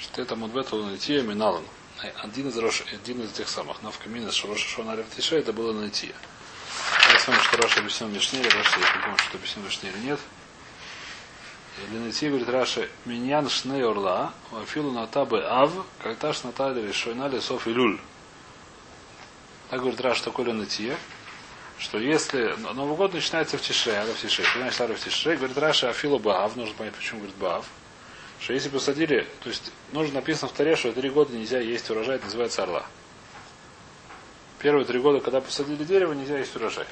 что это Мудбет Лунатия Миналан. Один из, Рош, один из тех самых Навкамин из Шороша Шона Ревтиша это было Лунатия. Я с вами что Раша объяснил Мишнере, Раша, я не помню, что объяснил Мишнере, нет. Лунатия говорит Раша, Миньян Шней Орла, Афилу Натабы Ав, Кальташ Натали Решойна Лесов Илюль. Так говорит Раша, такой Лунатия что если Новый год начинается в Тише, а в Тише, начинается в Тише, говорит Раша Афилу Баав, нужно понять, почему говорит Баав, что если посадили, то есть нужно написано в Таре, что три года нельзя есть урожай, это называется орла. Первые три года, когда посадили дерево, нельзя есть урожай.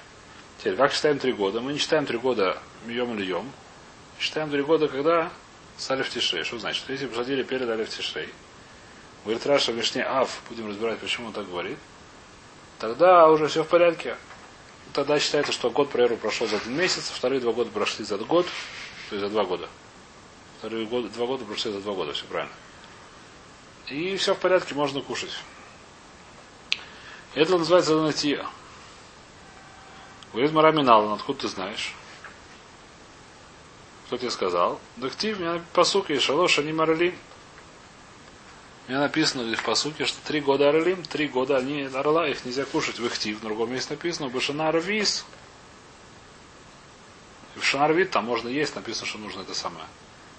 Теперь, как считаем три года? Мы не считаем три года мьем или йом. Считаем три года, когда стали в тишей. Что значит? Что если посадили перед алиф тишей, говорит Раша в Мишне Ав, будем разбирать, почему он так говорит, тогда уже все в порядке. Тогда считается, что год, к прошел за один месяц, вторые два года прошли за год, то есть за два года. Вторые два года прошли за два года, все правильно. И все в порядке, можно кушать. Это называется занятие. Говорит Мараминал, откуда ты знаешь? Кто тебе сказал? Дактив, меня посук есть, шалош, они маралим. У меня написано в посуке, что три года орлим, три года они орла, их нельзя кушать в ихтив. В другом месте написано, башана рвис. В шанарвит там можно есть, написано, что нужно это самое.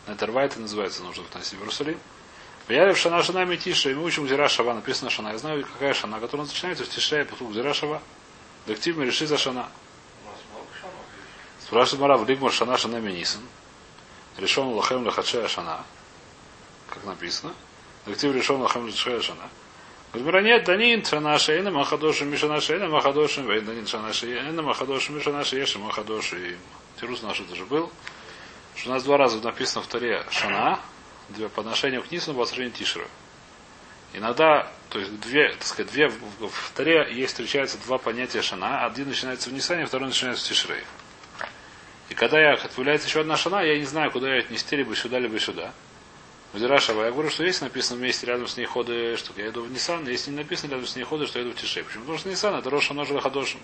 Нетервайта называется, нужно вносить в Иерусалим. Ваярев шана шана метиша, и мы учим Зира Шава, написано шана. Я знаю, какая шана, которая начинается в тише, потом Зира Шава. Дактив реши за шана. Спрашивает Мара, в Лигмар шана шана минисан. Решен лахем лахачея шана. Как написано. Дактив решен лахем лахачея шана. Говорит, нет, данин шана шейна махадошим мишана шейна махадошим вейн данин шана шейна махадошим мишана шейна махадошим. Тирус наш это же был что у нас два раза написано в Таре Шана, по отношению к Нисану, по отношению к Тишеру. Иногда, то есть две, так сказать, две в, в, Таре есть встречаются два понятия Шана. Один начинается в Нисане, второй начинается в Тишре. И когда я появляется еще одна Шана, я не знаю, куда ее отнести, либо сюда, либо сюда. Вадирашава, я говорю, что если написано вместе рядом с ней ходы, что я иду в Нисан, если не написано рядом с ней ходы, что я иду в Тише. Почему? Потому что Нисан это Роша Ножа Хадошим.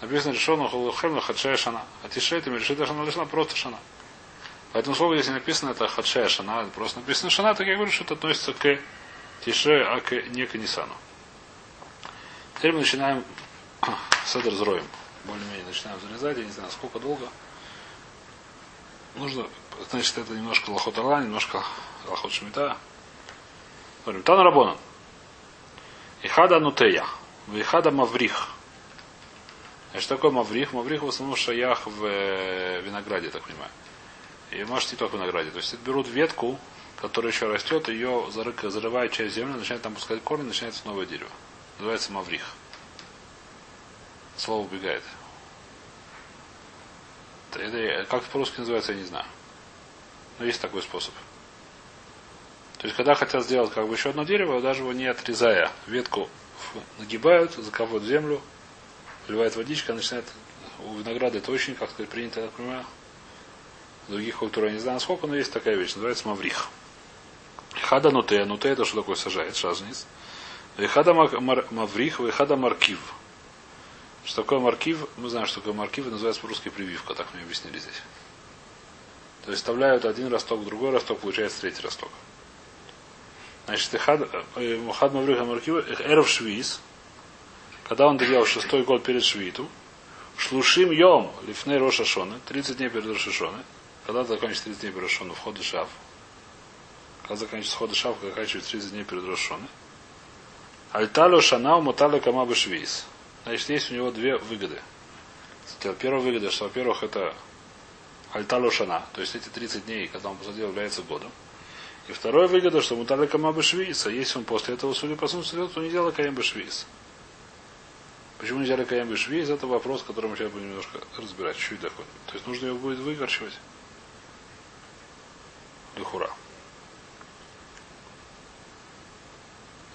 Написано решено Хулухем Хадшая Шана. А Тише это решит Шана Лишна просто Шана. Поэтому слово здесь написано это хадшая шана, просто написано шана, так я говорю, что это относится к тише, а к не к Нисану. Теперь мы начинаем седр зроем. Более-менее начинаем зарезать, я не знаю, сколько долго. Нужно, значит, это немножко лохот ала, немножко лохот шмита. Говорим, Тан Рабона. Ихада нутея. Ихада маврих. Что такое маврих? Маврих в основном шаях в э, винограде, так понимаю. И может не только в винограде. То есть берут ветку, которая еще растет, ее зарывают через землю, начинает там пускать корни, начинается новое дерево. Называется маврих. Слово убегает. Это, как по-русски называется, я не знаю. Но есть такой способ. То есть, когда хотят сделать как бы еще одно дерево, даже его не отрезая, ветку нагибают, закапывают в землю, вливает водичка, начинает у винограда это очень, как-то принято, я так понимаю, других культурах не знаю сколько, но есть такая вещь, называется маврих. Хада нуте, нуте это что такое сажает, шажниц. Вихада маврих, вихада маркив. Что такое маркив? Мы знаем, что такое маркив, называется по-русски прививка, так мне объяснили здесь. То есть вставляют один росток, другой росток, получается третий росток. Значит, Хад э, Мавриха Маркива, Эров Швиз, когда он доделал шестой год перед Швиту, Шлушим Йом, Лифней Роша Шоны, 30 дней перед Роша Шоны, когда заканчивается 30 дней перед Рошону, вход Шав. Когда заканчивается вход Шав, когда заканчивается 30 дней перед Рошоной. Альталю Шанау Муталю Камабы Швейс. Значит, есть у него две выгоды. Первая выгода, что, во-первых, это Альталу Шана, то есть эти 30 дней, когда он посадил, является годом. И вторая выгода, что Муталю Камабы Швейса, если он после этого, судя по сути, то не делал Каем Швейс. Почему нельзя Каем Швейс, это вопрос, который мы сейчас будем немножко разбирать, чуть доходим. То есть нужно его будет выкорчивать. Лихура.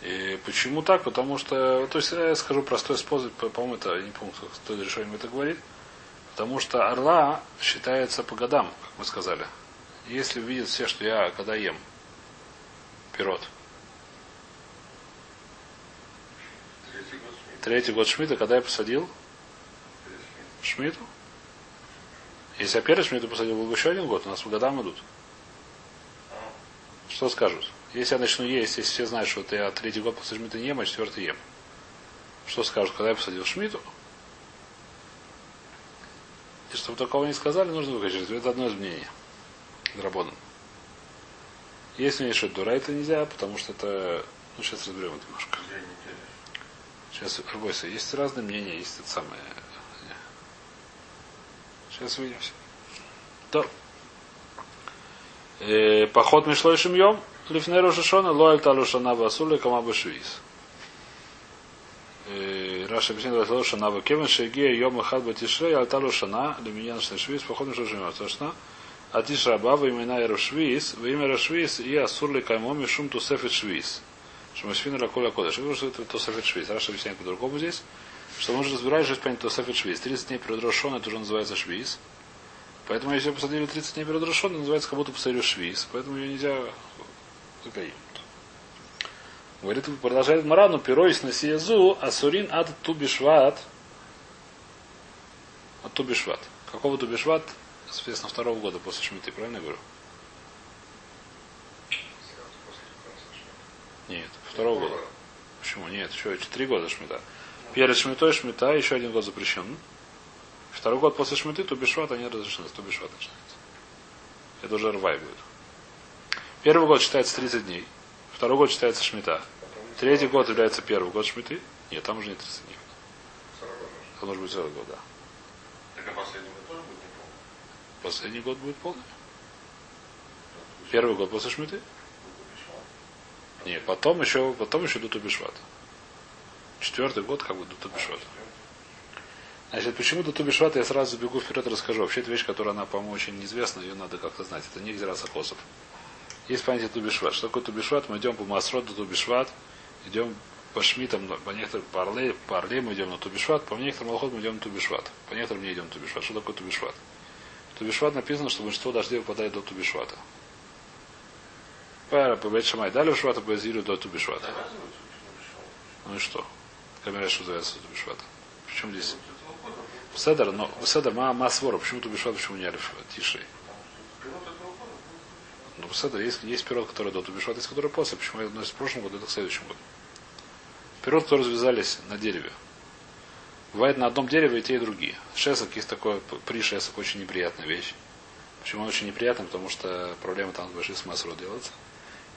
И почему так? Потому что, то есть я скажу простой способ, по-моему, это, не помню, кто решением это говорит. Потому что орла считается по годам, как мы сказали. Если видят все, что я когда ем пирот. Третий год Шмита, когда я посадил? Шмиту? Если я первый Шмиту посадил, был бы еще один год, у нас по годам идут. Что скажут? Если я начну есть, если все знают, что я третий год после Шмита не ем, а четвертый ем. Что скажут, когда я посадил Шмиту? И чтобы такого не сказали, нужно выкачать. Это одно из мнений. Драбоном. Есть мнение, что дура это нельзя, потому что это... Ну, сейчас разберем это немножко. Сейчас, Аргойса, есть разные мнения, есть это самое... Сейчас увидимся. Да. Э, поход Мишлой Шимьем, Лифнеру Шишона, Лоэль Талу Шана Басули, Камаба Швиз. Э, Раша объясняет, что Шана Кевин Шегия Йом Ихад Батишрей, Альталу Шана, Леминьян Швиз, поход Мишлой Шимьем. Точно. Атиш Раба, во имена Эрушвиз, во имя Рашвиз и Асурли Каймоми Шум Тусефет Швиз. Шумашфин Раколя Кодыш. Говорю, что это Тусефет Швиз. Раша объясняет по-другому здесь. Что мы уже разбираем, что понять Тусефет Швиз. 30 дней перед Рошон, это уже называется Швиз. Поэтому если посадили 30 дней перед Рошон, называется как будто посадили Швиз. Поэтому ее нельзя закаим. Говорит, продолжает Марану, пероис на сиезу, асурин ад тубишват. От тубишват. Какого тубишват? Соответственно, второго года после Шмиты, правильно я говорю? Нет, второго года. Почему? Нет, еще три года Шмита. Перед Шмитой Шмита еще один год запрещен. Второй год после Шмиты Тубишват они разрешены. Тубишват начинается. Это уже Рвай будет. Первый год считается 30 дней. Второй год считается Шмита. Третий год является первый год Шмиты. Нет, там уже не 30 дней. Это может быть целый год, да. Так а последний год тоже будет неполный? Последний год будет полный. Первый год после Шмиты? Не, потом еще, потом еще идут Убишват. Четвертый год как бы идут Убишват. Значит, почему до Тубишвата я сразу бегу вперед и расскажу. Вообще, это вещь, которая, она, по-моему, очень неизвестна, ее надо как-то знать. Это не Гзираса Косов. Есть понятие Тубишват. Что такое Тубишват? Мы идем по Масрот до Тубишват, идем по Шмитам, по некоторым по Орле, по Орле мы идем на Тубишват, по некоторым Алхот мы идем на Тубишват. По некоторым не идем на Тубишват. Что такое Тубишват? Тубишват написано, что большинство дождей выпадает до Тубишвата. Пара по Шамай дали Швата, по Зиру до Тубишвата. Ну и что? Камера что называется Тубишвата. Причем здесь? Седер, но Седер, ма, ма свора, почему Тубишват, почему не Алиф Тишей? Ну, Седер, есть, есть пирот, который до Тубишват, есть который после. Почему я относится в прошлом году, это в следующем году. Пирот, которые развязались на дереве. Бывает на одном дереве и те, и другие. Шесок есть такое, при шесок очень неприятная вещь. Почему он очень неприятный? Потому что проблема там с большим смыслом делается.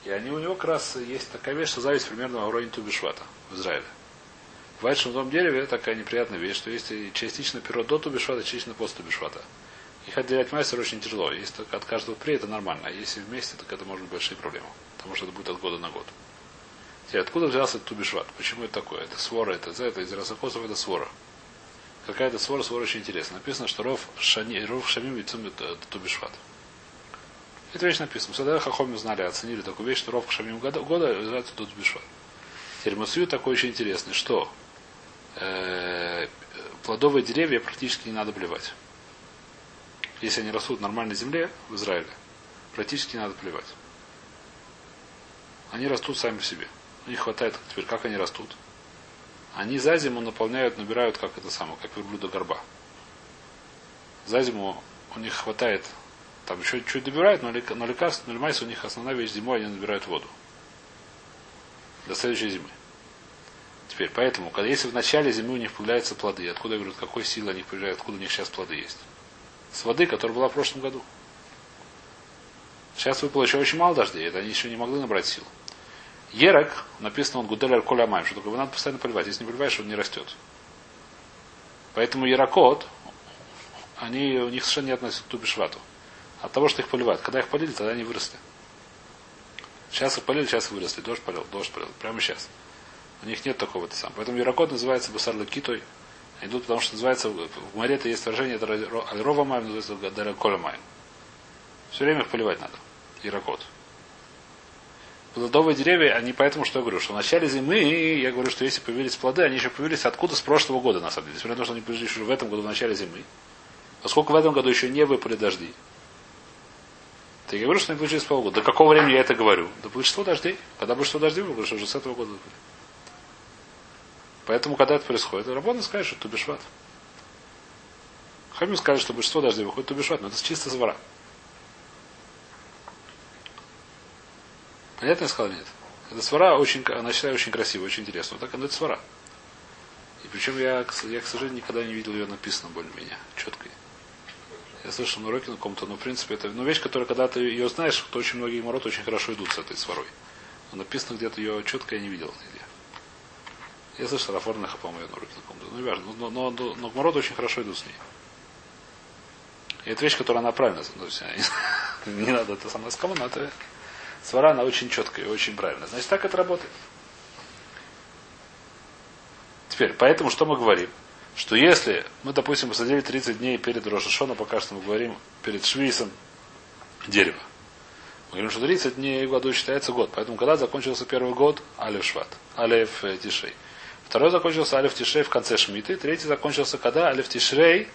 И они у него как раз есть такая вещь, что зависть примерно в уровне Тубишвата в Израиле. Бывает, что на том дереве такая неприятная вещь, что есть частично перо до Тубишвата, частично после Тубишвата. Их отделять мастер очень тяжело. Если только от каждого при, это нормально. А если вместе, так это может быть большие проблемы. Потому что это будет от года на год. Теперь, откуда взялся Тубишват? Почему это такое? Это свора, это за это из Расакосов это свора. Какая-то свора, свора очень интересная. Написано, что Ров, шани, ров Шамим Вицум Тубишват. Это вещь написана. Всегда Хахоми знали, оценили такую вещь, что Ров Шамим года, года называется Тубишват. Теперь Мусью такой очень интересный, что э, плодовые деревья практически не надо плевать. Если они растут в нормальной земле в Израиле, практически не надо плевать. Они растут сами по себе. У них хватает теперь, как они растут. Они за зиму наполняют, набирают, как это самое, как верблюда горба. За зиму у них хватает, там еще чуть добирают, но, лек, но лекарств, но у них основная вещь зимой, они набирают воду. До следующей зимы. Теперь, поэтому, когда если в начале зимы у них появляются плоды, откуда говорят, какой силы они появляются, откуда у них сейчас плоды есть? С воды, которая была в прошлом году. Сейчас выпало еще очень мало дождей, это они еще не могли набрать сил. Ерок, написано он гудель маем, что такое, его надо постоянно поливать. Если не поливаешь, он не растет. Поэтому ярокот, они, у них совершенно не относятся к тубишвату. От того, что их поливают. Когда их полили, тогда они выросли. Сейчас их полили, сейчас выросли. Дождь полил, дождь полил. Прямо сейчас. У них нет такого то сам. Поэтому ярокот называется басар китой. Идут, потому что называется, в море это есть выражение, это аль-рова маем, называется дараколя маем. Все время их поливать надо. Ярокот плодовые деревья, они поэтому, что я говорю, что в начале зимы, я говорю, что если появились плоды, они еще появились откуда с прошлого года, на самом деле. Несмотря на то, что они появились еще в этом году, в начале зимы. Поскольку в этом году еще не выпали дожди. То я говорю, что они получились полгода. До какого времени я это говорю? До большинства дождей. Когда большинство дождей выпали, что уже с этого года выпали. Поэтому, когда это происходит, Работа скажет, что тубишват. Хамим скажет, что большинство дождей выходит тубишват, но это чисто звора. Понятно я сказал нет? Эта свара очень, она считаю очень красивая, очень интересная. Вот так она это свара. И причем я, я, к сожалению, никогда не видел ее написано более-менее, четкой. Я слышал на уроке на каком-то, но в принципе это ну, вещь, которая, когда ты ее знаешь, то очень многие мород очень хорошо идут с этой сварой. Но написано где-то ее четко я не видел нигде. Я слышал Рафорнаха, по-моему, на уроке на каком-то. Ну, не важно. Но, но, но, но мород очень хорошо идут с ней. И это вещь, которая она правильно. То есть, не, не надо это самое сказать, но это свара, она очень четкая и очень правильная. Значит, так это работает. Теперь, поэтому что мы говорим? что если мы, допустим, посадили 30 дней перед Рошашона, пока что мы говорим перед Швейсом дерево. Мы говорим, что 30 дней в году считается год. Поэтому, когда закончился первый год, Алев Шват, Алев э, Тишей. Второй закончился Алев Тишей в конце Шмиты. Третий закончился когда? Алев Тишрей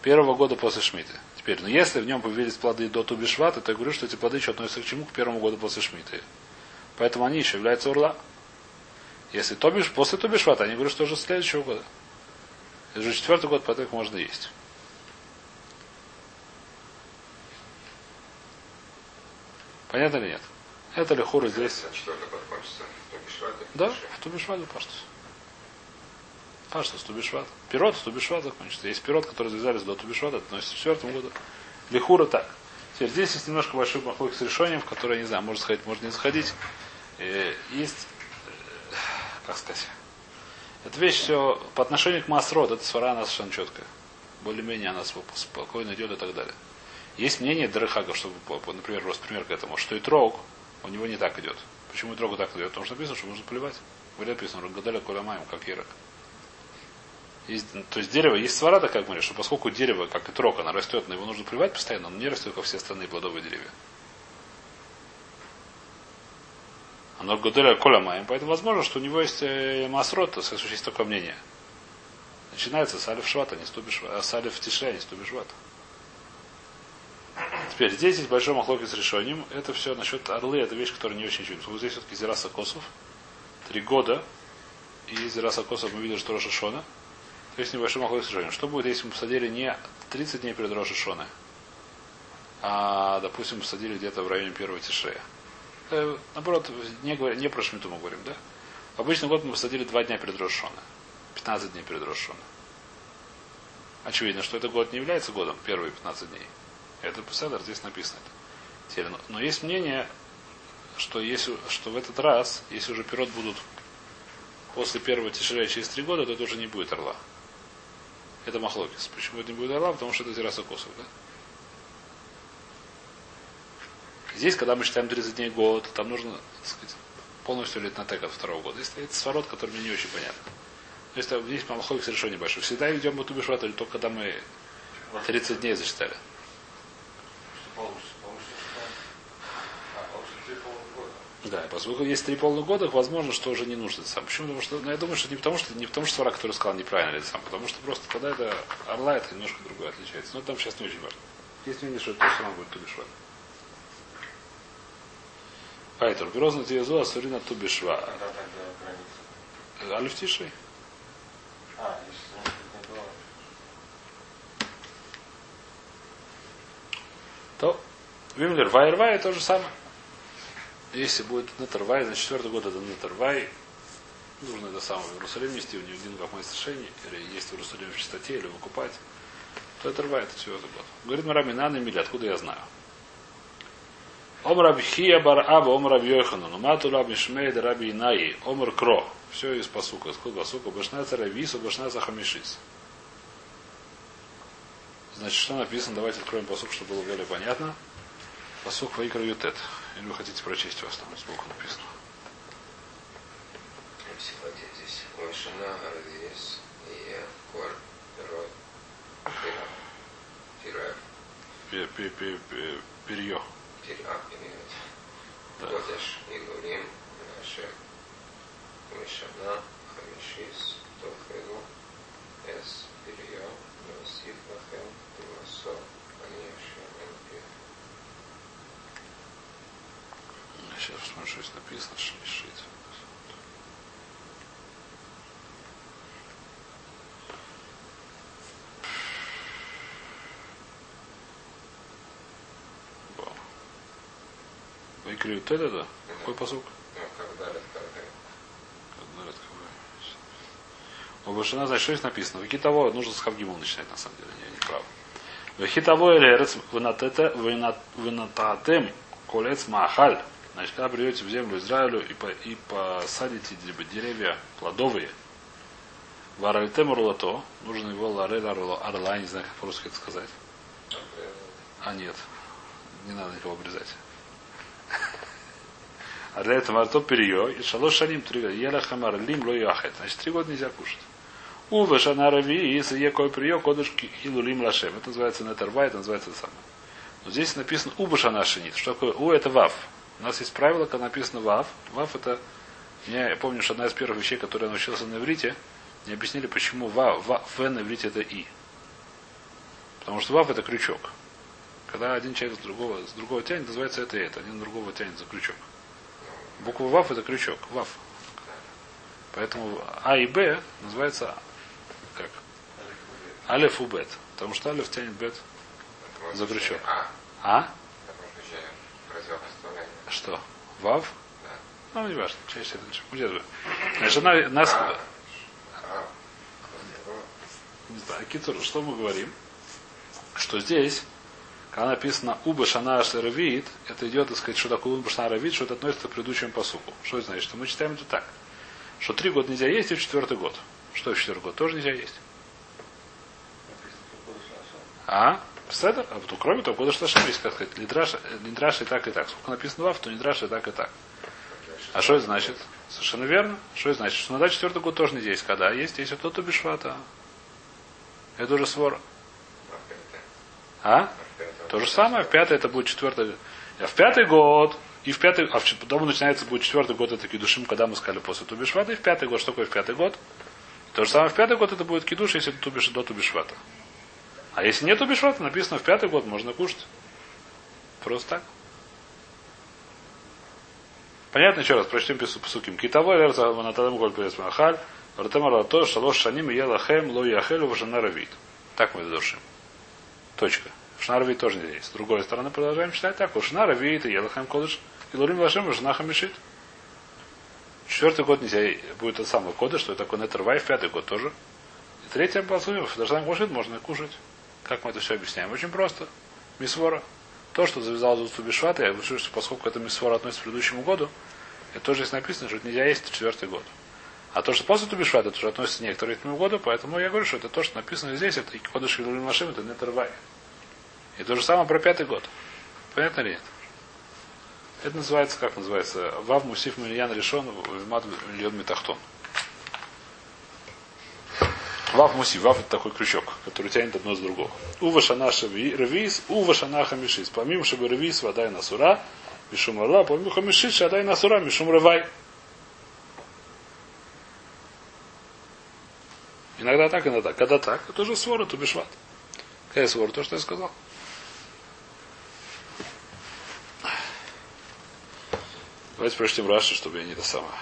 первого года после Шмиты. Теперь, но ну, если в нем появились плоды до Тубишвата, то я говорю, что эти плоды еще относятся к чему? К первому году после Шмиты. Поэтому они еще являются урла. Если Тобиш, после Тубишвата, они говорят, что уже следующего года. Это уже четвертый год, поэтому их можно есть. Понятно или нет? Это ли хуры здесь? Да, в Тубишваде паштус. Паштус, Тубишвад. Пирот в Тубишвад закончится. Есть пирот, который завязались до Тубишвада, относится к четвертому году. Лихура так. Теперь здесь есть немножко большой махлок с решением, в которое, не знаю, может сходить, может не заходить. Э, есть, э, как сказать, эта вещь все по отношению к Масрод, это свара она совершенно четкая. Более-менее она спокойно идет и так далее. Есть мнение Дерехага, чтобы, например, просто пример к этому, что и трог у него не так идет. Почему и трогу так идет? Потому что написано, что нужно поливать. Говорят, написано, Ругадаля Кулямаем, как Ирак. Есть, то есть дерево, есть свара такая, говорит, что поскольку дерево, как и трог, она растет, но его нужно поливать постоянно, оно не растет, как все остальные плодовые деревья. Оно Годеля Коля Маем, поэтому возможно, что у него есть э, масрот, есть такое мнение. Начинается с Алиф Швата, не стубишь, а с Алиф Тише, не стубишь Швата. Теперь здесь есть большой махлоки с решением. Это все насчет орлы, это вещь, которая не очень чувствуется. Вот здесь все-таки Зираса Косов. Три года. И Зираса Косов мы видели, что Роша Шона. Есть небольшой махлоки с решением. Что будет, если мы посадили не 30 дней перед Роша а, допустим, посадили где-то в районе первого Тишея? Э, наоборот, не, говоря, не про Шмиту мы говорим, да? В обычный год мы посадили два дня перед Рошона. 15 дней перед Рошона. Очевидно, что этот год не является годом, первые 15 дней. Это Песедер, здесь написано это. Но есть мнение, что, если, что в этот раз, если уже пирот будут после первого тишеля через три года, то это уже не будет орла. Это Махлокис. Почему это не будет орла? Потому что это Зираса Косов, да? Здесь, когда мы считаем 30 дней год, там нужно так сказать, полностью лет на тек от второго года. Здесь стоит сворот, который мне не очень понятно. То есть здесь Малаховик совершенно небольшой. Всегда идем в Тубишват, или только когда мы 30 дней засчитали. Да, поскольку есть три полных года, возможно, что уже не нужно сам. Почему? Потому что, ну, я думаю, что не потому, что не потому, что свара, который сказал неправильно, или сам, потому что просто когда это орла, это немножко другое отличается. Но там сейчас не очень важно. Есть мнение, что это то самое будет Тубишват. Айтер. Грозно Тиезу Асурина Тубишва. Алиф Тиши. То Вимлер Вайрвай то же самое. Если будет Нетервай, значит четвертый год это Нетервай. Нужно это самое в Иерусалим нести, у него один как решение, или есть в Иерусалиме в чистоте, или выкупать, то это рвает четвертый год. Говорит Марамина на мили, откуда я знаю? Ом Рабхия бар Аба, Ом Раб Йохану, Нумату Раб Мишмейд Раби Инаи, Омр Кро. Все из посука. Сколько посука? Башнаца Равису, Башнаца Хамишис. Значит, что написано? Давайте откроем посук, чтобы было более понятно. Посук Вайкра Ютет. Или вы хотите прочесть, у вас там сбоку написано? здесь. Машина здесь. Я кор. Рот. Пирав. Пирав. Перье. Пирав. Кодеш. Игурим. Нашем. Мишана. Хамишис. Тохелу. Эс. Пирье. Сейчас посмотрю, что написано, что решить. Выкрию вот это, да? Какой посук? У Башина, значит, что здесь написано? Вики того, нужно с Хавгимом начинать, на самом деле, не, не прав. Вики того или эрец вынататем колец махаль. Значит, когда придете в землю Израилю и, по, и посадите деревья плодовые, варальтем рулато, нужно его ларель орла, не знаю, как по-русски это сказать. А нет, не надо никого обрезать. А для этого марто перио и шалош шаним три года. Ела хамар лим ло яхет. Значит, три года нельзя кушать. У вешана рави, если е кой приё, кодыш хилу лим лашем. Это называется нетерва, это называется это самое. Но здесь написано у башана шинит. Что такое? У это вав. У нас есть правило, когда написано вав. Вав это, я помню, что одна из первых вещей, которые я научился на иврите, не объяснили, почему вав, вав в на иврите это и. Потому что вав это крючок. Когда один человек с другого, с другого тянет, называется это и это. Один другого тянет за крючок. Буква вав это крючок. Вав. Поэтому А и Б называется как? Алеф у бет. Потому что алеф тянет бет за крючок. А, А? в таком случае противопоставление. Что? Вав? Ну, не важно. Чаще это. Где Значит, она, нас... Не знаю, Китур, что мы говорим? Что здесь, когда написано Уба Шана Равид, это идет, так сказать, что такое Уба Шана Равид, что это относится к предыдущему посуку. Что это значит? Что мы читаем это так. Что три года нельзя есть, и в четвертый год. Что в четвертый год? Тоже нельзя есть. А? Седер? А вот кроме того, года что есть, как сказать, Лидраш, Лидраш и так, и так. Сколько написано вав, то Лидраш и так, и так. А что это значит? Совершенно верно. Что это значит? Что на четвертый год тоже нельзя есть. Когда есть, если кто-то бешвата. Это уже свора. А? То же самое. В пятый это будет четвертый. А в пятый год, и в пятый, а в, потом начинается будет четвертый год, это кидушим, когда мы сказали после Тубишвата, и в пятый год, что такое в пятый год? То же самое в пятый год это будет кидуш, если тубиш, до Тубишвата. А если нет Тубишвата, написано в пятый год, можно кушать. Просто так. Понятно, еще раз, прочтем псуким. Китовой верца ванатадам коль перец махаль, вратема лато, шалош шаним, ела хэм, ло яхелю, вашана равит. Так мы задушим. Точка. Шна равит тоже не есть. С другой стороны, продолжаем читать так. Шна равит, и ела хэм кодыш, и лурим вашем, вашана хамишит. Четвертый год нельзя будет тот самый кодыш, что это такое нетервай, пятый год тоже. И третий басуев, даже кушать можно кушать. Как мы это все объясняем? Очень просто. Мисвора. То, что завязал Зуцу Бешвата, я говорю, что поскольку это Мисвора относится к предыдущему году, это тоже здесь написано, что это нельзя есть четвертый год. А то, что после Тубишвата, это уже относится не к этому году, поэтому я говорю, что это то, что написано здесь, это Кодыш Илулим Машим, это Нетервай. И то же самое про пятый год. Понятно ли нет? Это называется, как называется, Вав Мусиф Мильян решен в Мад Мильон Метахтон. Вав Мусиф, Вав это такой крючок, который тянет одно с другого. Ува Шана Ревис, Ува Шана Хамишис. Помимо Ревис, вода и насура, Мишум Арла, помимо Хамишис, Шадай Насура, Мишум Ревай. Иногда так, иногда так. Когда так, это уже свора, то бешват. Какая свора? То, что я сказал. Давайте прочтем Раши, чтобы я не это самое.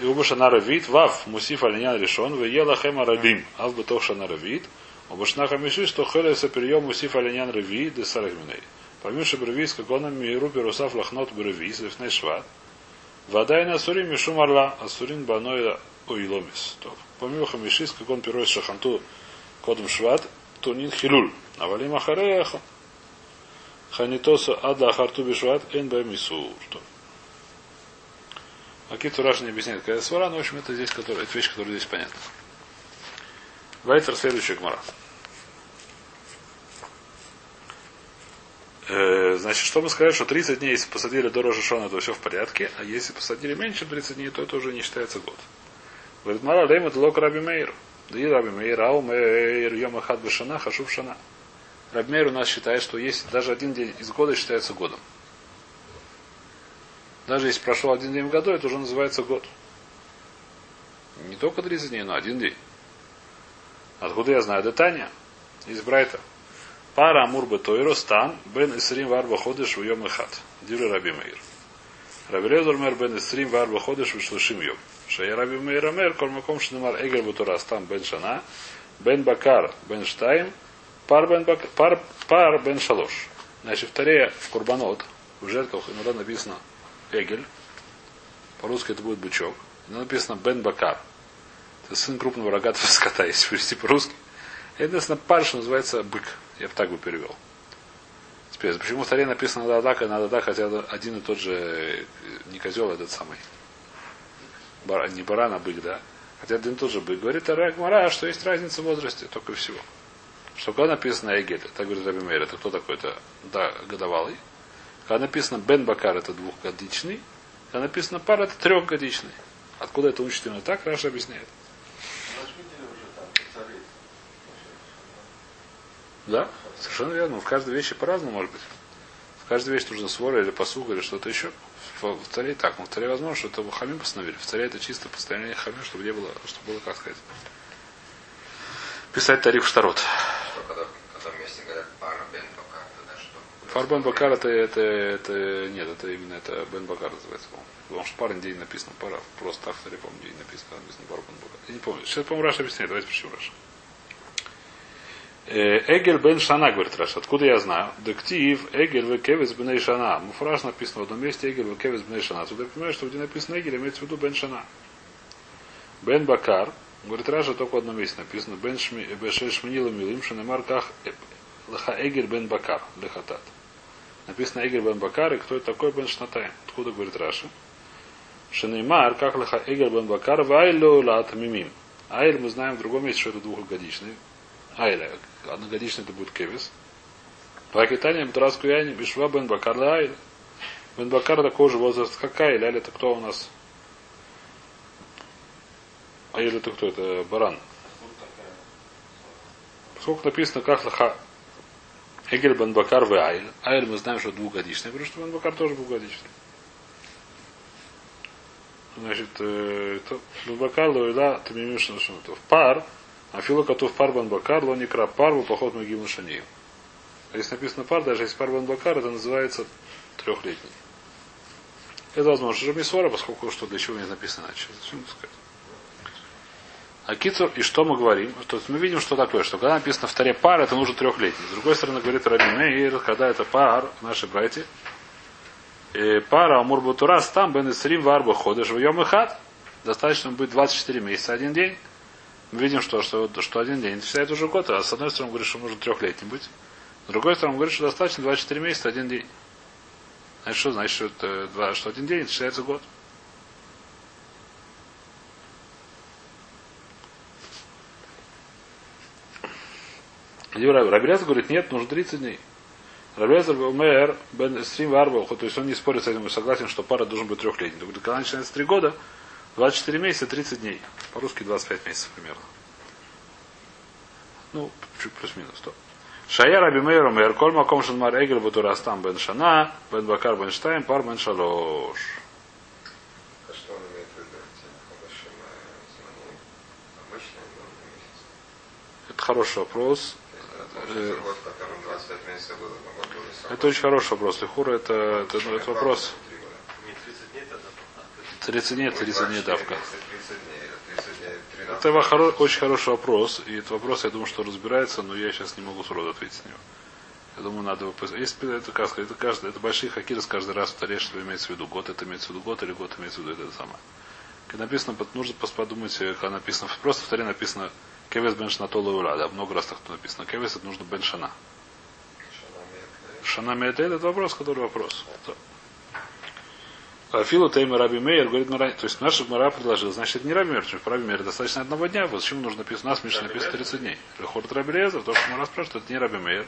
И оба шана равит, вав, мусиф алинян решен, в ела хема рабим, ав бытох шана равит, оба шна хамиши, что хелеса прием мусиф алинян рави, де сарагминей. Помимо бревис, как он миру перусав лахнот бревис, лифней шват, вода и насурим мишум орла, асурин баной уиломис. Помимо хамишис, как он перует шаханту кодом шват, тунин хилюль. А валим ахареха. Ханитосу адла ахарту бишват эн бэмисур. Акиту Раша не объясняет, какая свара, но в общем это здесь, которая, это вещь, которая здесь понятна. Вайтер следующая гмара. Э, значит, что мы сказали, что 30 дней, если посадили до Рожешона, то все в порядке, а если посадили меньше, чем 30 дней, то это уже не считается год. Говорит, Мара Лейм это лок Раби Мейр. Да и Раби Мейр, ау Мейр, Йом Ахад Бешана, Хашув Шана. Раби Мейр у нас считает, что есть даже один день из года считается годом. Даже если прошел один день в году, это уже называется год. Не только 30 дней, но один день. Откуда я знаю? Детания. Из Брайта. Пара Амур Бетойро Стан Бен Исрим Варба Ходыш в Йом Эхат. Раби Мейр. Раби Лезор Мер Бен Исрим Варба Ходыш в Шлушим Йом. Шая Раби Мейр Амер Кормаком Шнемар Эгер Бутура Стан Бен Шана Бен Бакар Бен Штайм Пар Бен, Бак... Пар... Пар Бен Шалош. Значит, в в Курбанот в жертвах иногда написано Эгель, по-русски это будет бычок. Иногда написано Бен Бакар. Это сын крупного рогатого скота, если перевести по-русски. Это, на парш называется бык. Я бы так бы перевел. Теперь, почему в таре написано надо так, и надо так, хотя один и тот же э, не козел, а этот самый. Бар, не баран, а бык, да? Хотя один и тот же бык. Говорит Тарак что есть разница в возрасте, только всего. Что когда написано Эгель, так говорит Раби Мейр, это кто такой-то? Да, годовалый. Когда написано Бен Бакар, это двухгодичный. Когда написано Пар, это трехгодичный. Откуда это учит именно так, Раша объясняет. Да, совершенно верно. В каждой вещи по-разному может быть. В каждой вещи нужно свора или посуга или что-то еще. В, в царе так, но в царе возможно, что это хамим постановили. В царе это чисто постановление хамим, чтобы не было, чтобы было, как сказать, писать тариф штарот. Что когда, когда вместе говорят пара бен бакар, тогда что? Пар Бен Бакар это, это, это, нет, это именно это Бен Бакар называется, по-моему. Потому что парень день написано, пара, просто так в таре, помню, день написано, написано пар Бен Бакар. Я не помню. Сейчас, по-моему, Раша объясняет, давайте почему Раша. Э, Эгель бен Шана, говорит Раша. Откуда я знаю? Дектив Эгель в Кевис бен Шана. Муфраж написано в одном месте Эгель в Кевис бен Шана. Отсюда я понимаю, что где написано Эгель, имеется в виду бен Шана. Бен Бакар. Говорит Раша, только в одном месте написано. Бен Шминила Милим Шанемар Ках Леха Эгель бен Бакар. Лехатат. Написано Эгель бен Бакар. И кто это такой бен Шнатаем? Откуда говорит Раша? Шанеймар, как леха Эгель бен Бакар, вайлю лат мимим. Айль мы знаем в другом месте, что это двухгодичный. Айля. Одногодичный это будет кевис. Вакитания Бдраску Яни Бишва Бен Бакар Айля. Бен Бакар такой же возраст, как Айля. Айля это кто у нас? Айля это кто? Это баран. Сколько написано, как лаха Эгель Бен Бакар в Айль. Айль мы знаем, что двухгодичный. Говорю, что Бен Бакар тоже двухгодичный. Значит, э, то, Бен Бакар Луэла Тамимиш Нашунутов. Пар, а филу котов пар Бен Бакар, ло некра пар, в поход Магим Шанию. Если написано пар, даже если пар Бен Бакар, это называется трехлетний. Это возможно, что Мисвора, поскольку что для чего не написано иначе. Зачем это сказать? А Кицур, и что мы говорим? То есть мы видим, что такое, что когда написано в таре пар, это нужно трехлетний. С другой стороны, говорит Раби Мейр, когда это пар, наши братья, э, пара Амур Бутурас, там Бен Исрим Варба ходишь в Йом. Достаточно будет 24 месяца, один день. Мы видим, что, что, что один день это считает уже год, а с одной стороны говорит, что нужно трехлетний быть. С другой стороны, говорит, что достаточно 24 месяца, один день. Значит, что значит, что, это два, что один день это считается год? Рабелеза говорит, нет, нужно 30 дней. Рабелеза Мэр Бен Стрим Варбал, то есть он не спорит с этим согласен, что пара должен быть трехлетний. Он говорит, когда начинается 3 года, 24 месяца, 30 дней. По-русски 25 месяцев примерно. Ну, чуть плюс-минус. То. Шая Раби Мейр Мейр, коль маком шанмар эгель бутурастам бен шана, бен бакар бен штайм, пар бен шалош. А. Это хороший вопрос. Это год, в котором 25 месяцев было, но год был не Это очень хороший вопрос. Лихура это, это, ну, это вопрос. Не 30 дней тогда? А, 30 дней, 30 дней давка. 30 дней, 30 дней, 13 Это очень хороший вопрос. И этот вопрос, я думаю, что разбирается, но я сейчас не могу сроду ответить на него. Я думаю, надо пос- Если это как это каждый, это большие хакиры каждый раз повторяют, что имеется в виду. Год это имеется в виду год или год имеется в виду это самое. Когда написано, нужно подумать, э, когда написано, просто в написано Кевес бен Шнатола Ура, да, много раз так написано. Кевес это нужно бен Шана. Шана Меэтель это вопрос, который вопрос. А Филу Тейма Раби Мейер говорит, то есть наш Мара предложил, значит, это не Раби Мейер, потому что по Раби Мейер достаточно одного дня, вот почему нужно написано, у нас в Мишне написано 30 дней. Лехурат Раби Лезер, то, что Мара спрашивает, это не Раби Мейер.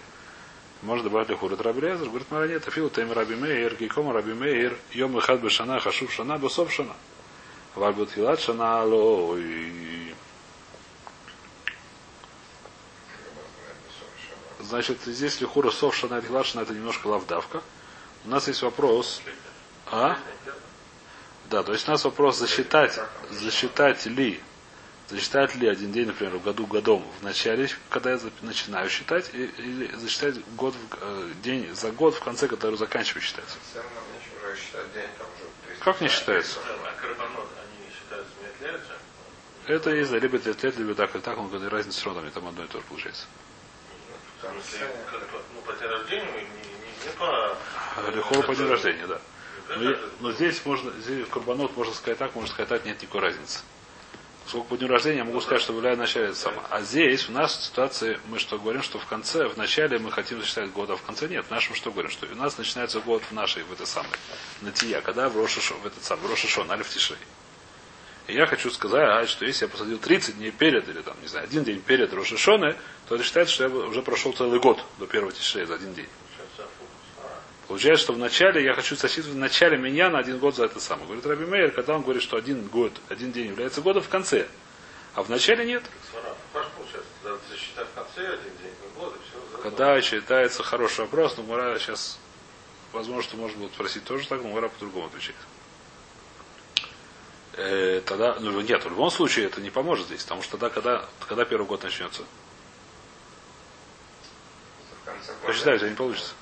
Можно добавить Лехурат Раби Лезер, говорит, Мара нет, Афилу Тейма Раби Мейер, Гейкома Раби Мейер, Йом Ихад Бешана, Хашув Шана, Бесов Шана. Вальбут Хилат Шана, Алой. Значит, здесь Лехура Сов Шана, Хилат Шана, это немножко лавдавка. У нас есть вопрос, а? Да, то есть у нас вопрос засчитать, засчитать ли, засчитать ли один день, например, в году годом в начале, когда я начинаю считать, и- или засчитать год, в- э, день за год, в конце, который заканчиваю считать. Все равно мне уже считать день, там уже 300. Как не считается? А? Это из за либо лет, либо так или так, он говорит, разница с родами, там одно и то же получается. В смысле, как- ну, по день рождения не, не Не по... Лихору по дню рождения, да. Но, здесь можно, здесь Курбанот можно сказать так, можно сказать так, нет никакой разницы. Поскольку по дню рождения я могу сказать, что выявляю в начале это самое. А здесь, в нашей ситуации, мы что говорим, что в конце, в начале мы хотим засчитать год, а в конце нет. В нашем что говорим? Что у нас начинается год в нашей, в этой самой, натия, когда в Рошишон, в этот самый, в Рошишон, алиф тишей. И я хочу сказать, что если я посадил 30 дней перед, или там, не знаю, один день перед Рошишоной, то это считается, что я уже прошел целый год до первого тишей за один день. А, Получается, что в начале я хочу засчитывать в начале меня на один год за это самое. Говорит Раби Мейер, когда он говорит, что один год, один день является годом в конце. А в начале нет. Когда считается хороший вопрос, но Мара сейчас, возможно, что можно будет спросить тоже так, но Мара по-другому отвечает. Э, тогда, ну нет, в любом случае это не поможет здесь, потому что тогда, когда, когда первый год начнется? Года. Посчитайте, не получится.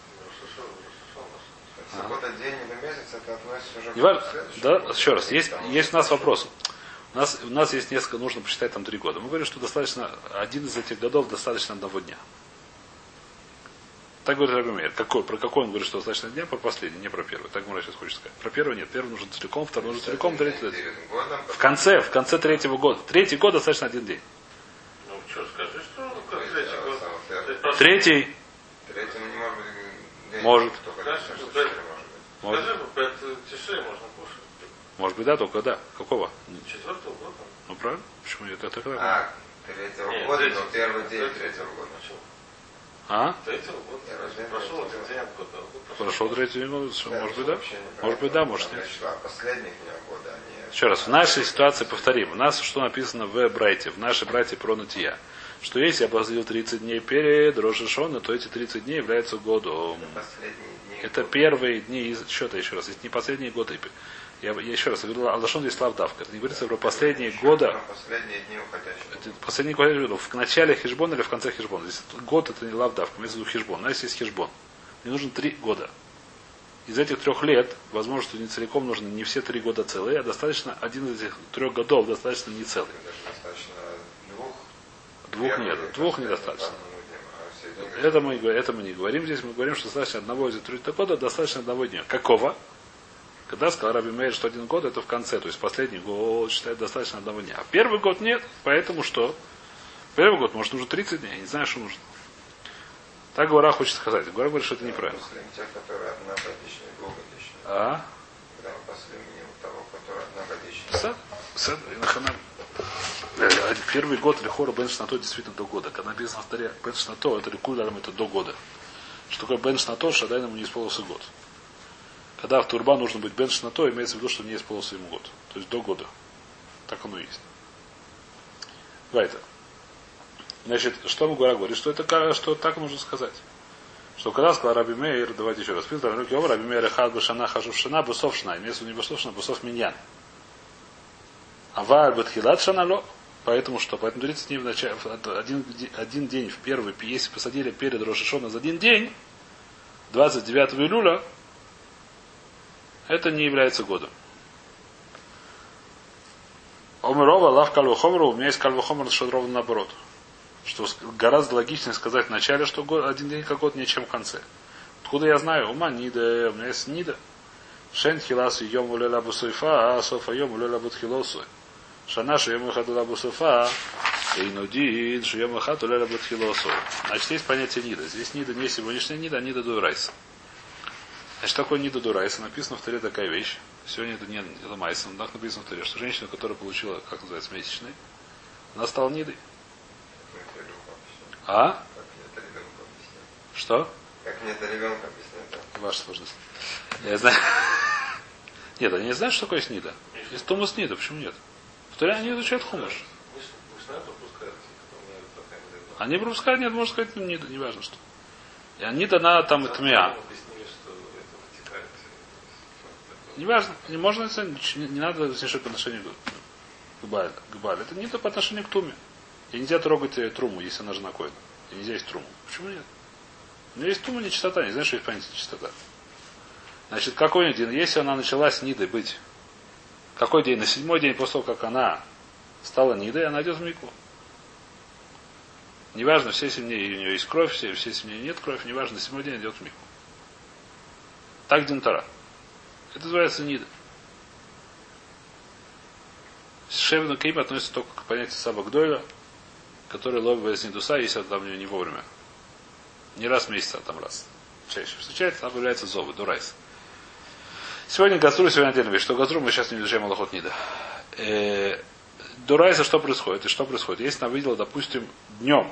День или месяц это относится уже Не важно. Да, еще раз, есть, есть у нас вопрос. У нас, у нас есть несколько, нужно посчитать там три года. Мы говорим, что достаточно, один из этих годов достаточно одного дня. Так говорит Раби Мейер. Какой, про какой он говорит, что достаточно дня? Про последний, не про первый. Так Мура сейчас хочет сказать. Про первый нет. Первый нужен целиком, второй нужен целиком, третий. Годом, В конце, в конце третьего года. Третий год достаточно один день. Ну, что, скажи, что ну, как Третий, год. Третий. Третий не может быть. Может. Может Скажи, это тише можно кушать. может быть, да, только да. Какого? Четвертого года. Ну правильно? Почему нет? Это когда? А, третьего года, но первый день третьего года. А? Прошел а год третий год. что, Может быть, да? Может быть, да, может нет. а. Еще раз, в нашей ситуации повторим. У нас что написано в брайте, в нашей брате про нытья. Что если я посадил 30 дней перед Рошишона, то эти 30 дней являются годом. Это первые дни из счета, еще раз. Это не последние годы. Я, я еще раз говорю, Аллашон здесь лавдавка. Это не говорится про последние года. На последние дни уходящего. Это Последний год, я говорю, в начале хижбона или в конце хижбона. Здесь год это не лавдавка, имеется в виду хижбон. У нас есть хижбон. Мне нужно три года. Из этих трех лет, возможно, что не целиком нужно не все три года целые, а достаточно один из этих трех годов достаточно не целый. Достаточно двух. Двух нет, двух недостаточно. а Это мы, это мы не говорим здесь, мы говорим, что достаточно одного из трех года, достаточно одного дня. Какого? Когда сказал Раби Мейер, что один год это в конце, то есть последний год считает достаточно одного дня. А первый год нет, поэтому что? Первый год, может, нужно 30 дней, я не знаю, что нужно. Так Гора хочет сказать. Гора говорит, что это неправильно. Тех. А? И нахана. Э, Первый год Лехора Бен Шнато действительно до года. Когда написано в Таре Бен Шнато, это Ликуляром это до года. Что такое Бен Шнато, Шадай ему не исполнился год. Когда в Турба нужно быть Бен Шнато, имеется в виду, что не исполнился ему год. То есть до года. Так оно и есть. Вайта. Значит, что мы говорим? Что это что так можно сказать. Что когда сказал Раби Мейер, давайте еще раз. Пил руки Раби Мейер Хад Башана Хажув Шана Бусов Шна. Имеется не Бусов Шна, Бусов Миньян. Авар Батхилат Шанало. Поэтому что? Поэтому 30 дней в начале, один, один день в первый, если посадили перед Рошишона за один день, 29 июля, это не является годом. Омерова, лав кальвахомру, у меня есть кальвахомр, что ровно наоборот. Что гораздо логичнее сказать в начале, что год- один день как год, не чем в конце. Откуда я знаю? Ума нида, у меня есть нида. Шен хиласу йом улела бусуйфа, а софа йом улела бутхилосу. Шана шуем ихат улела бусуйфа, эйнудин шуем ихат улела бутхилосу. Значит, есть понятие нида. Здесь нида не сегодняшняя нида, а нида дуйрайса. Значит, такое нида дурайса. Написано в Таре такая вещь. Сегодня это не это майса, но так написано в Таре, что женщина, которая получила, как называется, месячный, она стала нидой. А? Что? Как мне это ребенку объяснять? да? Ваша сложность. Я знаю. Нет, они не знают, что такое снида. Есть Томас Нида, почему нет? В Таре они изучают хумаш. Не. Они пропускают, нет, можно сказать, ну, нида, неважно что. И они дана там и тмя. Объяснили, что это вытекает. Э, Неважно, не можно, не, не надо снижать по отношению к Баль. К Баль. Это не то по отношению к Туме. И нельзя трогать э, труму, если она жена Коина. И нельзя есть труму. Почему нет? Но есть тума, не чистота. Не знаешь, что есть понятие чистота. Значит, какой день? Если она начала с Нидой быть, какой день? На седьмой день после того, как она стала Нидой, она идет в Мику. Неважно, все семьи у нее есть кровь, все, все семьи нет кровь, неважно, на седьмой день идет в Мику. Так Динтара. Это называется нида. Шевну Кейм относится только к понятию Саба Гдойла, который ловит из Нидуса, если это там не вовремя. Не раз в месяц, а там раз. Чаще встречается, там появляется зовы, дурайс. Сегодня Газру, сегодня отдельная вещь. Что Газру мы сейчас не изучаем Аллахот Нида. Э, Дурайса что происходит? И что происходит? Если она видела, допустим, днем,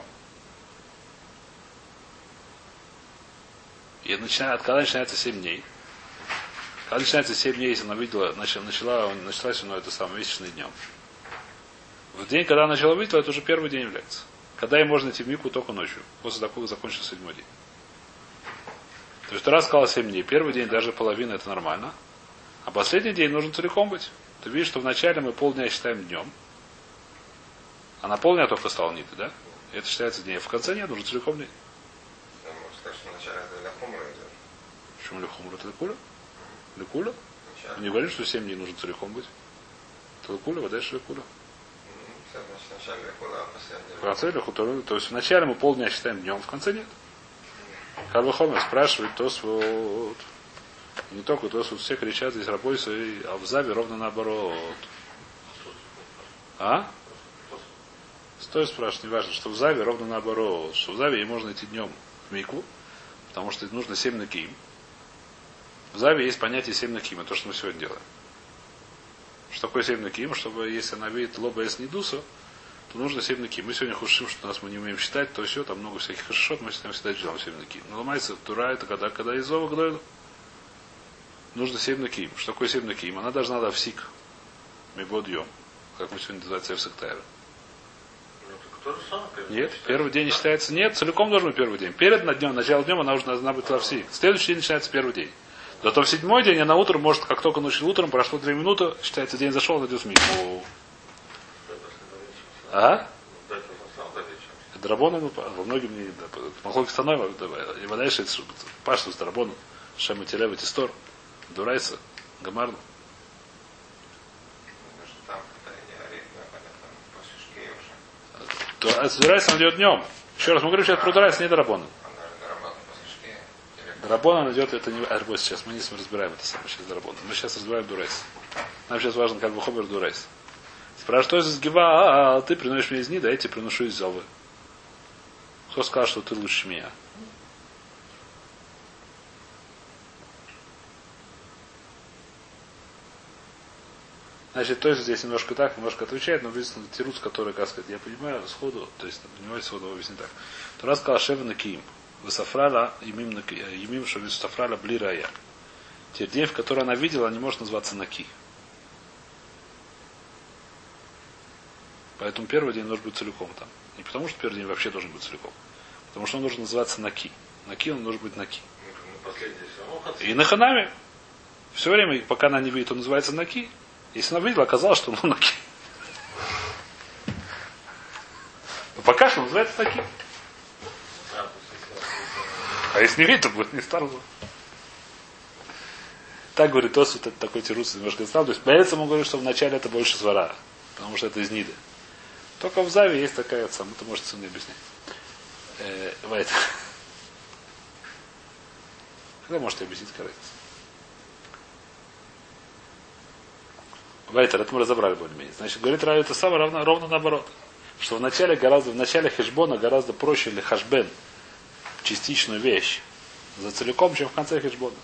и начинает, когда начинается 7 дней, когда начинается 7 дней, если она видела, начала, начала, началась у нее это самое месячный днем. В день, когда она начала видеть, это уже первый день является. Когда ей можно идти в мику только ночью, после того, как закончился седьмой день. То есть раз сказал 7 дней. Первый день даже половина это нормально. А последний день нужно целиком быть. Ты видишь, что вначале мы полдня считаем днем. А на полдня только стал ниты, да? И это считается днем. В конце нет, нужно целиком день. Да, можно сказать, что вначале это для хумра идет. Почему лихумра? Это? Ликуля? Мы не говорим, что 7 дней нужно целиком быть. Это ликуля, вода а последний. В конце лихутуру. То есть вначале мы полдня считаем днем, в конце нет. Карбахомер спрашивает, то вот. Не только то, что все кричат здесь рабойся, а в Заве ровно наоборот. А? Стой спрашивает, не важно, что в Заве ровно наоборот. Что в Заве ей можно идти днем в Мику, потому что нужно 7 на ким. В Заве есть понятие 7 на ким, это то, что мы сегодня делаем. Что такое 7 на ким? Чтобы, если она видит лоба с недуса, то нужно 7 на ким. Мы сегодня хушим, что нас мы не умеем считать, то все, там много всяких хашишот, мы считаем всегда делаем 7 на ким. Но ломается тура, это когда, когда из зова гдойла. Нужно 7 на ким. Что такое 7 на ким? Она должна дать всик. Мегод йом. Как мы сегодня же самое. первый Нет, первый день считается. Нет, целиком должен быть первый день. Перед на днем, начало днем она уже должна быть лавси. Следующий день начинается первый день. Зато в седьмой день она утром, может, как только ночью утром, прошло две минуты, считается день зашел, он идет в микву. А? Это Драбону, во многим не Махлоки станой, и дальше пашту с Драбону, Шема Телева Тистор, Дурайса, Гамарну. А с Дурайсом идет днем. Еще раз, мы говорим сейчас про Дурайс, не Драбону. Она же доработала после шки. Драбона идет, это не арбоз сейчас. Мы не разбираем это самое сейчас Драбона. Мы сейчас разбираем Дурайс. Нам сейчас важен как бы хобер Дурайс. Спрашивает, что из Гива, а, а, ты приносишь мне из Нида, а я тебе приношу из Зовы. Кто сказал, что ты лучше меня? Значит, то есть здесь немножко так, немножко отвечает, но видится тирус, который, как сказать, я понимаю сходу, то есть, понимаете, сходу его объяснить так. Тура сказал Шева на Киим. Высафрала, имим, э, имим, что высафрала бли рая. Теперь день, в который она видела, не может называться Наки. Поэтому первый день должен быть целиком там. Не потому, что первый день вообще должен быть целиком. Потому что он должен называться Наки. Наки, он должен быть Наки. И на Ханаме. Все время, пока она не видит, он называется Наки. Если она видела, оказалось, что он Наки. Но пока что он называется Наки. А, если не видит, то будет не стал. Так говорит Тос, вот это такой тирус немножко стал. То есть поэтому говорю, что вначале это больше свара, потому что это из Ниды. Только в Заве есть такая сам, это может сын объяснить. Э, Вайт. Когда можете объяснить, корректно? Вайтер, это мы разобрали более-менее. Значит, говорит Раю, это самое равно, ровно наоборот. Что в начале гораздо, в начале хешбона гораздо проще или хашбен, частичную вещь, за целиком, чем в конце хешбона.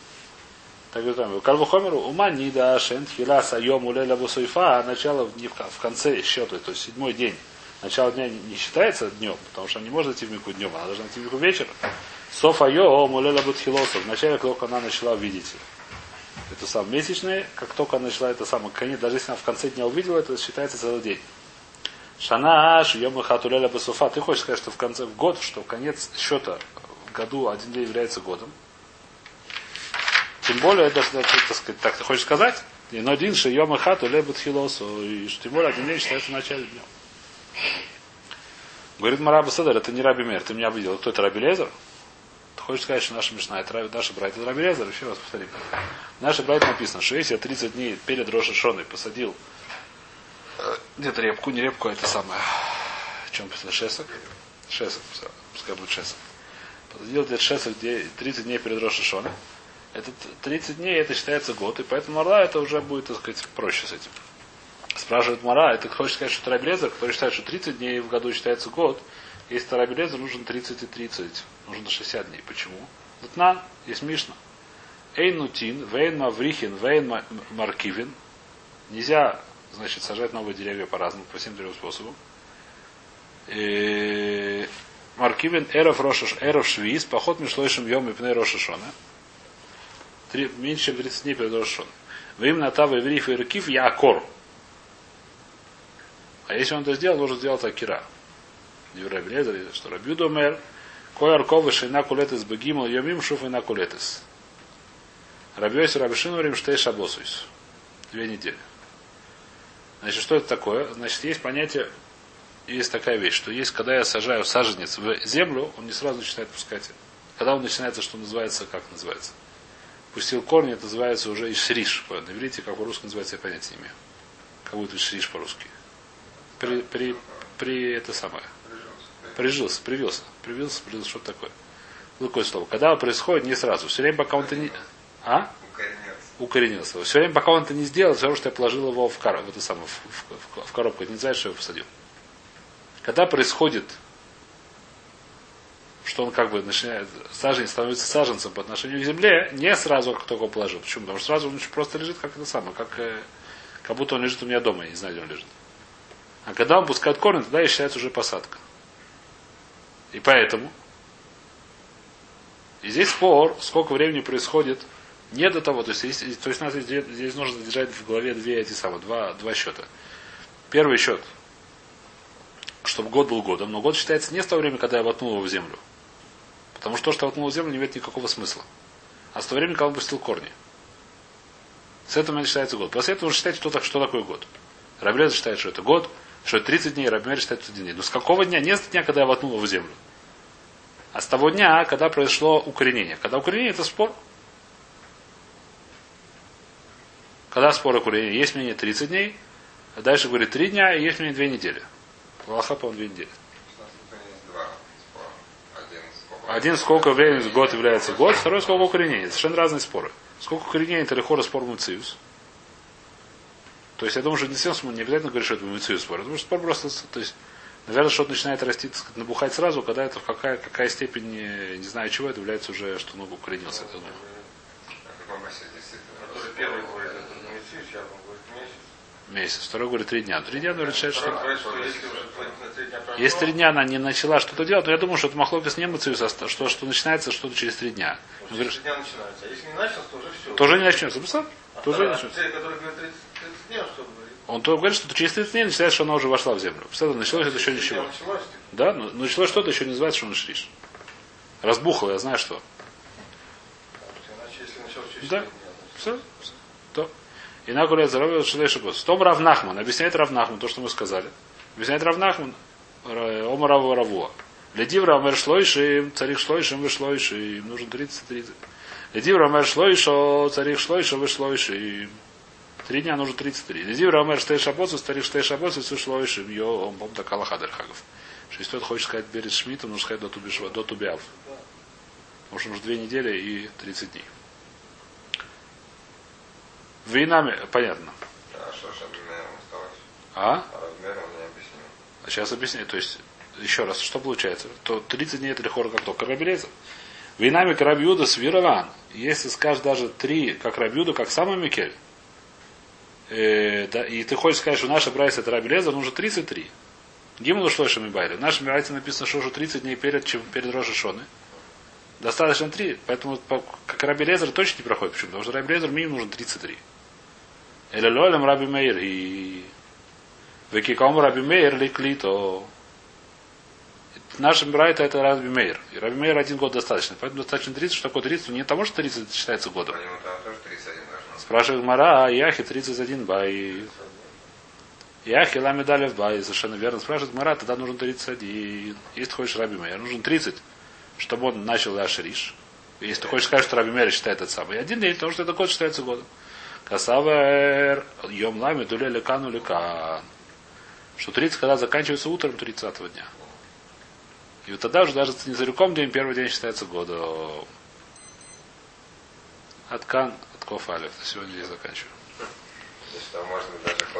Так говорит Рами. Кальвухомеру ума не да шент хила сайом улеля бусуйфа, а начало в, в кон- в конце счета, то есть седьмой день. Начало дня не- считается днем, потому что она не может идти в мику днем, она должна идти в мику вечером. Софа йом улеля бутхилосов. Вначале, как только она начала видеть это сам месячные, как только она начала это самое конец, даже если она в конце дня увидела, это считается целый день. Шана шьем хатуляля басуфа. Ты хочешь сказать, что в конце в год, что в конец счета году один день является годом. Тем более, это, так сказать, так ты хочешь сказать? И но один шьем и хату лебут хилосу. И тем более один день считается в начале дня. Говорит Мараба Седер, это не Раби Мер, ты меня видел. Кто это Раби Лезер? Ты хочешь сказать, что наша Мишна, это Раби, наша братья, это Раби Лезер? Еще раз повторим. В нашей братья написано, что если я 30 дней перед Роша Шоной посадил э, где-то репку, не репку, а это самое. В чем писано? Шесок? Шесок, всё, пускай будет шесок. Где-то шесок, где 30 дней перед Роша Шоной. Это 30 дней, это считается год, и поэтому Орла это уже будет, так сказать, проще с этим. Спрашивает Мара, это хочет сказать, что Тарабелезер, который считает, что 30 дней в году считается год, если Тарабелезер нужен 30 и 30, нужно 60 дней. Почему? Датна, есть Мишна. Эйн нутин, вейн маврихин, вейн маркивин. Нельзя, значит, сажать новые деревья по-разному, по всем трем способам. И... Маркивин эров рошаш, эров швиз, поход мишлойшим йом и пней рошашона. Три, меньше чем 30 дней перед рошашона. Вы им натава ивриф и ракив я акор. А если он это сделал, нужно сделать акира. Юра Блезер, что Рабью мэр, кой арковы шейна кулетес бегимал йомим шуф и на кулетес. Рабьёйс Рабишину Рим Штей Шабосуис. Две недели. Значит, что это такое? Значит, есть понятие, есть такая вещь, что есть, когда я сажаю саженец в землю, он не сразу начинает пускать. Когда он начинается, что называется, как называется? Пустил корни, это называется уже ишриш. На иврите, как по-русски называется, я понятия не имею. Как будет ишриш по-русски. При, при, при это самое. Прижился, привился. Привился, привился, что такое. Такое слово. Когда происходит, не сразу. Все время, пока он то не... А? Укоренился. Все время, пока он это не сделал, все равно, что я положил его в, кор... в, это самое, в, в, в коробку. Я не знаю, что я его посадил. Когда происходит, что он как бы начинает, саженец становится саженцем по отношению к земле, не сразу, как только положил. Почему? Потому что сразу он просто лежит как это самое, как, э, как будто он лежит у меня дома, я не знаю, где он лежит. А когда он пускает корни, тогда и считается уже посадка. И поэтому и здесь спор, сколько времени происходит не до того, то есть, есть, то есть нас здесь, здесь нужно держать в голове две эти самые, два, два счета. Первый счет, чтобы год был годом, но год считается не с того времени, когда я воткнул его в землю. Потому что то, что воткнул в землю, не имеет никакого смысла. А с того времени, когда он пустил корни. С этого момента считается год. После этого уже считайте, что, что такое год. Рабелез считает, что это год, что это 30 дней, Рабмер считает 30 дней. Но с какого дня? Не с дня, когда я воткнул его в землю. А с того дня, когда произошло укоренение. Когда укоренение, это спор. Когда спор укоренения? Есть мнение 30 дней, а дальше говорит 3 дня, и есть мнение 2 недели. Лоха, по-моему, 2 недели. Один сколько? Времени год является год, второй сколько укоренения. Совершенно разные споры. Сколько укоренения это легко спор Муциус. То есть я думаю, что не, не обязательно говорить, что это Муциус спор. Потому что спор просто, то есть, наверное, что-то начинает расти, так набухать сразу, когда это в какая, какая степень, не, знаю чего, это является уже, что много укоренился. Это, думаю. А в каком месте действительно? Который первый говорит, это не месяц, сейчас он говорит месяц. Месяц. Второй говорит три дня. Три дня, ну, решает, что... если три дня она не начала что-то делать, то я думаю, что это махлокис не а что, что начинается что-то через три дня. Он говорит, три дня начинается. А если не начался, то уже все. тоже не начнется. А Тоже не начнется. Цель, который говорит 30, 30 дней, он то говорит, что через 30 дней начинается, что она уже вошла в землю. Представляете, началось это еще 30 дней ничего. Началось, ты Да, но началось что-то, еще не называется, что он шриш. Разбухало, я знаю что. Иначе, если началось через Да. четыре дня, значит, Все, все. То. И нагуляет здоровье Шилейши Босс. Том Равнахман. Объясняет Равнахман то, что мы сказали. Объясняет Равнахман. Ома Раву Равуа. Ледив Рамер Шлойшим, царих Шлойшим, вы Шлойшим. Нужен 30-30. Ледив Рамер Шлойшо, царих Шлойшим, вы Шлойшим. Три дня нужно 33. Ледив Рамер Штей Шабоцу, старик Штей Шабоцу, вы Шлойшим. Йо, он помнит Калаха Дерхагов. Шестой хочет сказать перед Шмидтом, нужно сказать до до Тубиав. Потому что нужно две недели и 30 дней. Винами, понятно. А? А? Сейчас объясню. То есть, еще раз, что получается? То 30 дней это лихора как только Рабелеза. Винами с Вирован. Если скажешь даже три, как Рабиуда, как самый Микель, э, да, и ты хочешь сказать, что наша брайса это Рабелеза, нужно 33. Гимну шлойшами байли. В нашем брайсе написано, что уже 30 дней перед, чем перед Рожешоны. Достаточно 3. Поэтому по- как Раби Лезер точно не проходит. Почему? Потому что Раби Лезер минимум нужно 33. Или лолем Раби Мейр и Векиком Раби Мейр ликлито. В нашем Брайта это Раби Мейр. И Раби Мейр один год достаточно. Поэтому достаточно 30. Что такое 30? Не того, что 30 считается годом. По нему там тоже 31 должно быть. Спрашивает Мара, а Яхи 31 бай. Яхи ламедалев бай. Совершенно верно. Спрашивает Мара, тогда нужен 31. Если ты хочешь Раби Мейр, нужен 30, чтобы он начал Ашриш. Если ты хочешь сказать, что Раби Мейр считает этот самый. Один день, потому что это год считается годом. Касавер, Йом Лами, Дуле Лекану Лекан. Что 30, когда заканчивается утром 30 дня. И вот тогда уже даже не реком день, первый день считается годом. Аткан, Атков Алев. На сегодня я заканчиваю.